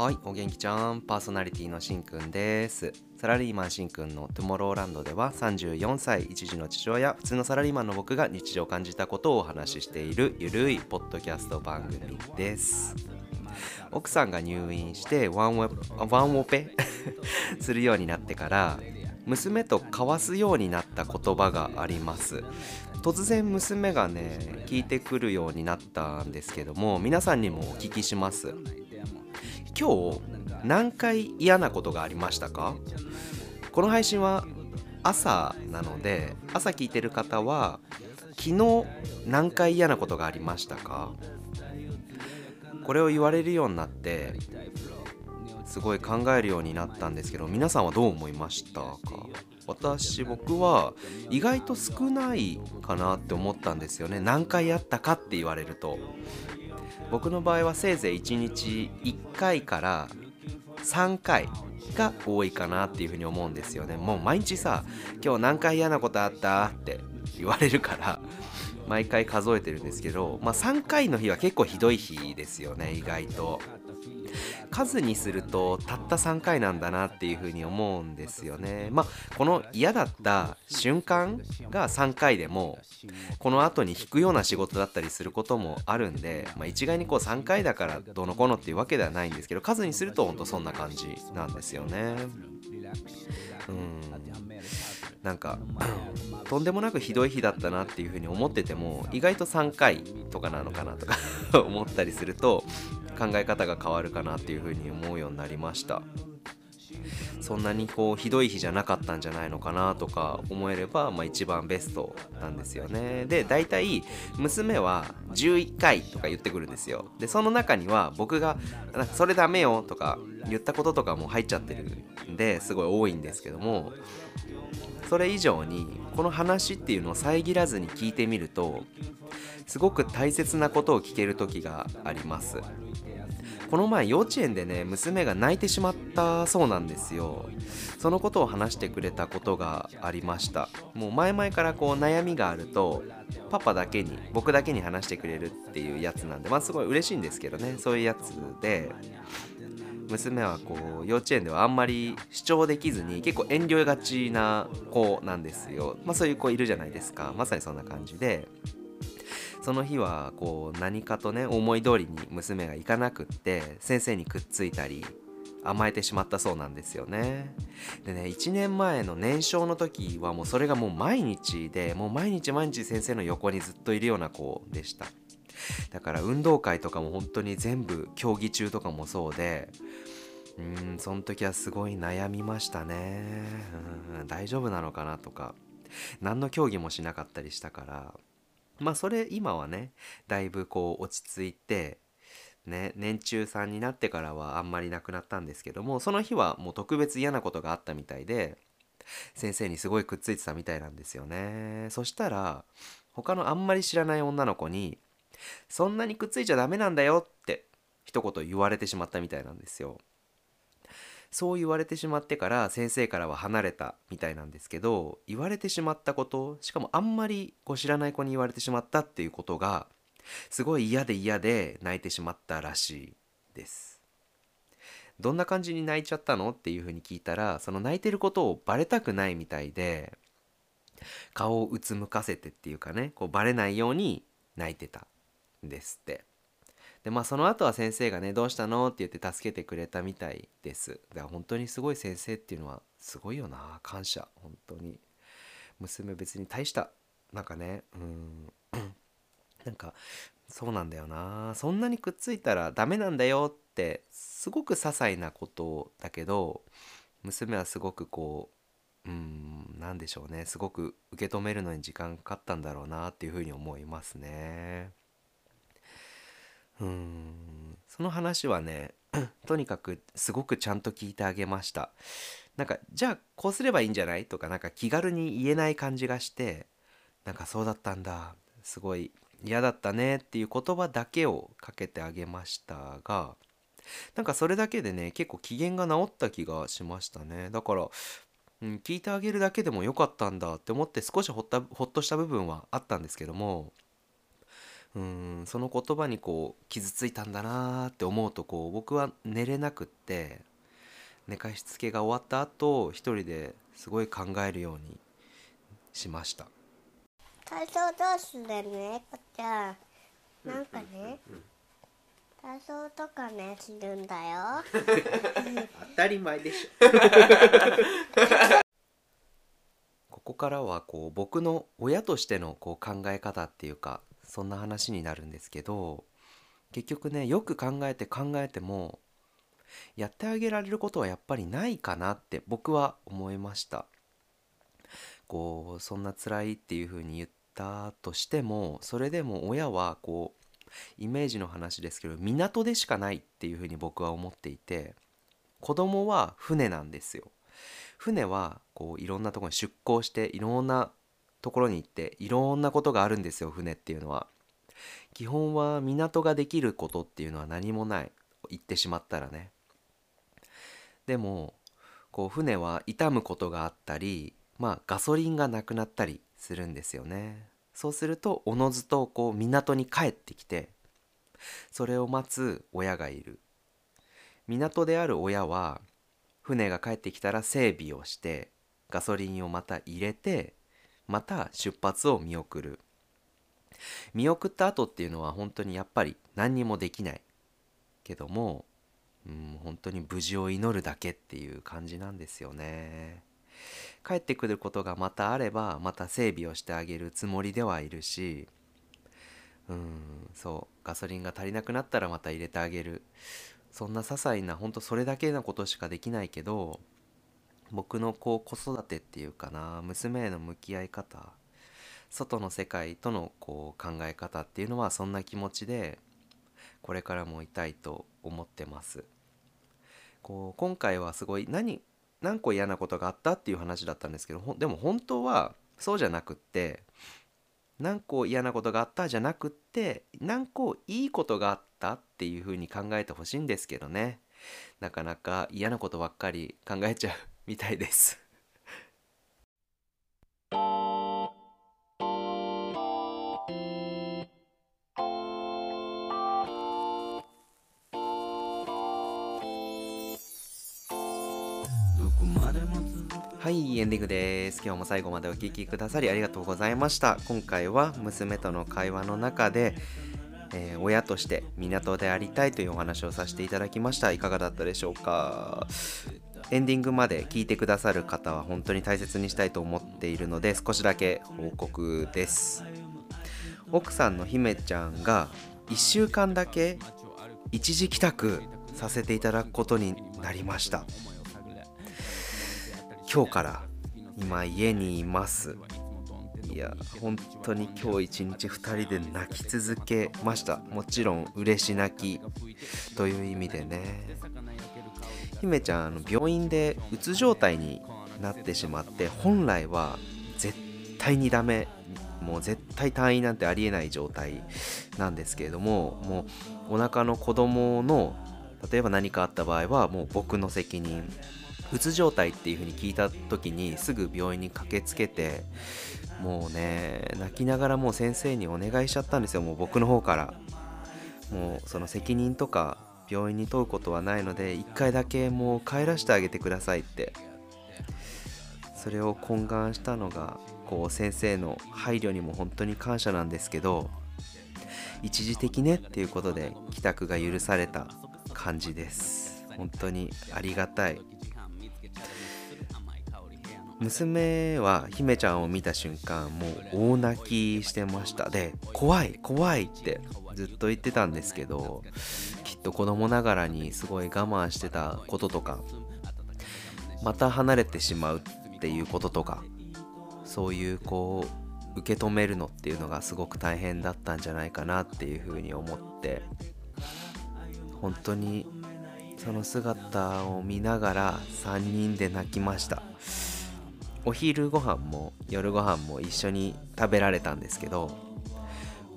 はい、お元気ちゃん、パーソナリティのしんくんです。サラリーマンしんくんのトゥモローランドでは34歳、一児の父親、普通のサラリーマンの僕が日常を感じたことをお話ししているゆるいポッドキャスト番組です。奥さんが入院してワンオワンオペ？するようになってから娘と交わすようになった言葉があります突然娘がね聞いてくるようになったんですけども皆さんにもお聞きします今日何回嫌なことがありましたか？この配信は朝なので朝聞いてる方は昨日何回嫌なことがありましたか？これを言われるようになってすごい考えるようになったんですけど皆さんはどう思いましたか？私僕は意外と少ないかなって思ったんですよね。何回やったかって言われると。僕の場合はせいぜい1日1回から3回が多いかなっていうふうに思うんですよね。もう毎日さ今日何回嫌なことあったって言われるから毎回数えてるんですけど、まあ、3回の日は結構ひどい日ですよね意外と。数にするとたった3回なんだなっていうふうに思うんですよね。まあこの嫌だった瞬間が3回でもこの後に引くような仕事だったりすることもあるんで、まあ、一概にこう3回だからどうのこうのっていうわけではないんですけど数にするとほんとそんな感じなんですよね。うん。なんかとんでもなくひどい日だったなっていうふうに思ってても意外と3回とかなのかなとか 思ったりすると考え方が変わるかなっていうふうに思うようになりました。そんなにこうひどい日じゃなかったんじゃないのかなとか思えれば、まあ、一番ベストなんですよね。で大体娘は11回とか言ってくるんですよ。でその中には僕が「それダメよ」とか言ったこととかも入っちゃってるんですごい多いんですけどもそれ以上にこの話っていうのを遮らずに聞いてみるとすごく大切なことを聞ける時があります。この前幼稚園でね娘が泣いてしまったそうなんですよ。そのことを話してくれたことがありました。もう前々からこう悩みがあるとパパだけに僕だけに話してくれるっていうやつなんでまあすごい嬉しいんですけどね。そういうやつで娘はこう幼稚園ではあんまり主張できずに結構遠慮がちな子なんですよ。まあそういう子いるじゃないですか。まさにそんな感じで。その日はこう何かとね思い通りに娘がいかなくって先生にくっついたり甘えてしまったそうなんですよね。でね1年前の年少の時はもうそれがもう毎日でもう毎日毎日先生の横にずっといるような子でした。だから運動会とかも本当に全部競技中とかもそうでうんその時はすごい悩みましたね。大丈夫なのかなとか何の競技もしなかったりしたからまあそれ今はねだいぶこう落ち着いてね年中さんになってからはあんまりなくなったんですけどもその日はもう特別嫌なことがあったみたいで先生にすごいくっついてたみたいなんですよね。そしたら他のあんまり知らない女の子に「そんなにくっついちゃダメなんだよ」って一言言われてしまったみたいなんですよ。そう言われてしまってから先生からは離れたみたいなんですけど言われてしまったことしかもあんまりこう知らない子に言われてしまったっていうことがすごい嫌で嫌で泣いてしまったらしいです。どんな感じに泣いちゃったのっていうふうに聞いたらその泣いてることをバレたくないみたいで顔をうつむかせてっていうかねこうバレないように泣いてたんですって。でまあその後は先生がね「どうしたの?」って言って助けてくれたみたいです。だから本当にすごい先生っていうのはすごいよな。感謝。本当に。娘別に大したなんかねうん。なんかそうなんだよな。そんなにくっついたらダメなんだよってすごく些細なことだけど娘はすごくこううんなんでしょうね。すごく受け止めるのに時間かかったんだろうなっていうふうに思いますね。うん。その話はね とにかくすごくちゃんと聞いてあげました。なんかじゃあこうすればいいんじゃない？とかなんか気軽に言えない感じがしてなんかそうだったんだ。すごい嫌だったね。っていう言葉だけをかけてあげましたがなんかそれだけでね結構機嫌が治った気がしましたね。だから、うん、聞いてあげるだけでもよかったんだって思って少しほったほっとした部分はあったんですけどもうんその言葉にこう傷ついたんだなーって思うとこう僕は寝れなくって寝かしつけが終わった後一人ですごい考えるようにしました。体操どうするねこっちゃんなんかね、体操とかねするんだよ。当たり前でしょ。ここからはこう僕の親としてのこう考え方っていうかそんな話になるんですけど結局ねよく考えて考えてもやってあげられることはやっぱりないかなって僕は思いました。こうそんな辛いっていうふうに言ったとしてもそれでも親はこうイメージの話ですけど港でしかないっていうふうに僕は思っていて子供は船なんですよ。船はこういろんなとこに出港していろんなところに行っていろんなことがあるんですよ船っていうのは。基本は港ができることっていうのは何もない行ってしまったらね。でもこう船は傷むことがあったりまあガソリンがなくなったりするんですよね。そうするとおのずとこう港に帰ってきてそれを待つ親がいる。港である親は船が帰ってきたら整備をしてガソリンをまた入れてまた出発を見送る。見送った後っていうのは本当にやっぱり何にもできないけども、うん、本当に無事を祈るだけっていう感じなんですよね。帰ってくることがまたあればまた整備をしてあげるつもりではいるしうんそうガソリンが足りなくなったらまた入れてあげる。そんな些細な本当それだけのことしかできないけど僕のこう子育てっていうかな娘への向き合い方外の世界とのこう考え方っていうのはそんな気持ちでこれからもいたいと思ってます。こう今回はすごい何何個嫌なことがあったっていう話だったんですけどでも本当はそうじゃなくって何個嫌なことがあったじゃなくって何個いいことがあったっていうふうに考えてほしいんですけどね。なかなか嫌なことばっかり考えちゃう。みたいです。はいエンディングです。今日も最後までお聴きくださりありがとうございました。今回は娘との会話の中で、えー、親として港でありたいというお話をさせていただきました。いかがだったでしょうか？エンディングまで聞いてくださる方は本当に大切にしたいと思っているので少しだけ報告です。奥さんの姫ちゃんが1週間だけ一時帰宅させていただくことになりました。今日から今家にいます。いや本当に今日一日2人で泣き続けました。もちろん嬉し泣きという意味でね。姫ちゃんあの病院でうつ状態になってしまって本来は絶対にダメもう絶対退院なんてありえない状態なんですけれどももうお腹の子供の例えば何かあった場合はもう僕の責任うつ状態っていう風に聞いた時にすぐ病院に駆けつけてもうね泣きながらもう先生にお願いしちゃったんですよもう僕の方から。もうその責任とか病院に問うことはないので1回だけもう帰らせてあげてくださいって。それを懇願したのがこう先生の配慮にも本当に感謝なんですけど一時的ねっていうことで帰宅が許された感じです。本当にありがたい。娘は姫ちゃんを見た瞬間もう大泣きしてました。で怖い怖いってずっと言ってたんですけどきっと子供ながらにすごい我慢してたこととかまた離れてしまうっていうこととかそういうこう受け止めるのっていうのがすごく大変だったんじゃないかなっていうふうに思って本当にその姿を見ながら3人で泣きました。お昼ご飯も夜ご飯も一緒に食べられたんですけど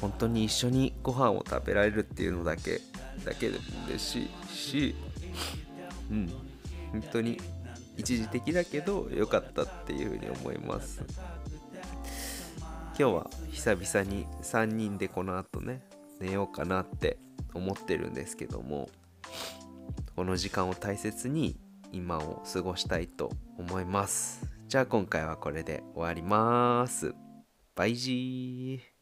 本当に一緒にご飯を食べられるっていうのだけだけで嬉しいしうん本当に一時的だけど良かったっていうふうに思います。今日は久々に3人でこの後ね寝ようかなって思ってるんですけどもこの時間を大切に今を過ごしたいと思います。じゃあ今回はこれで終わります。バイジー。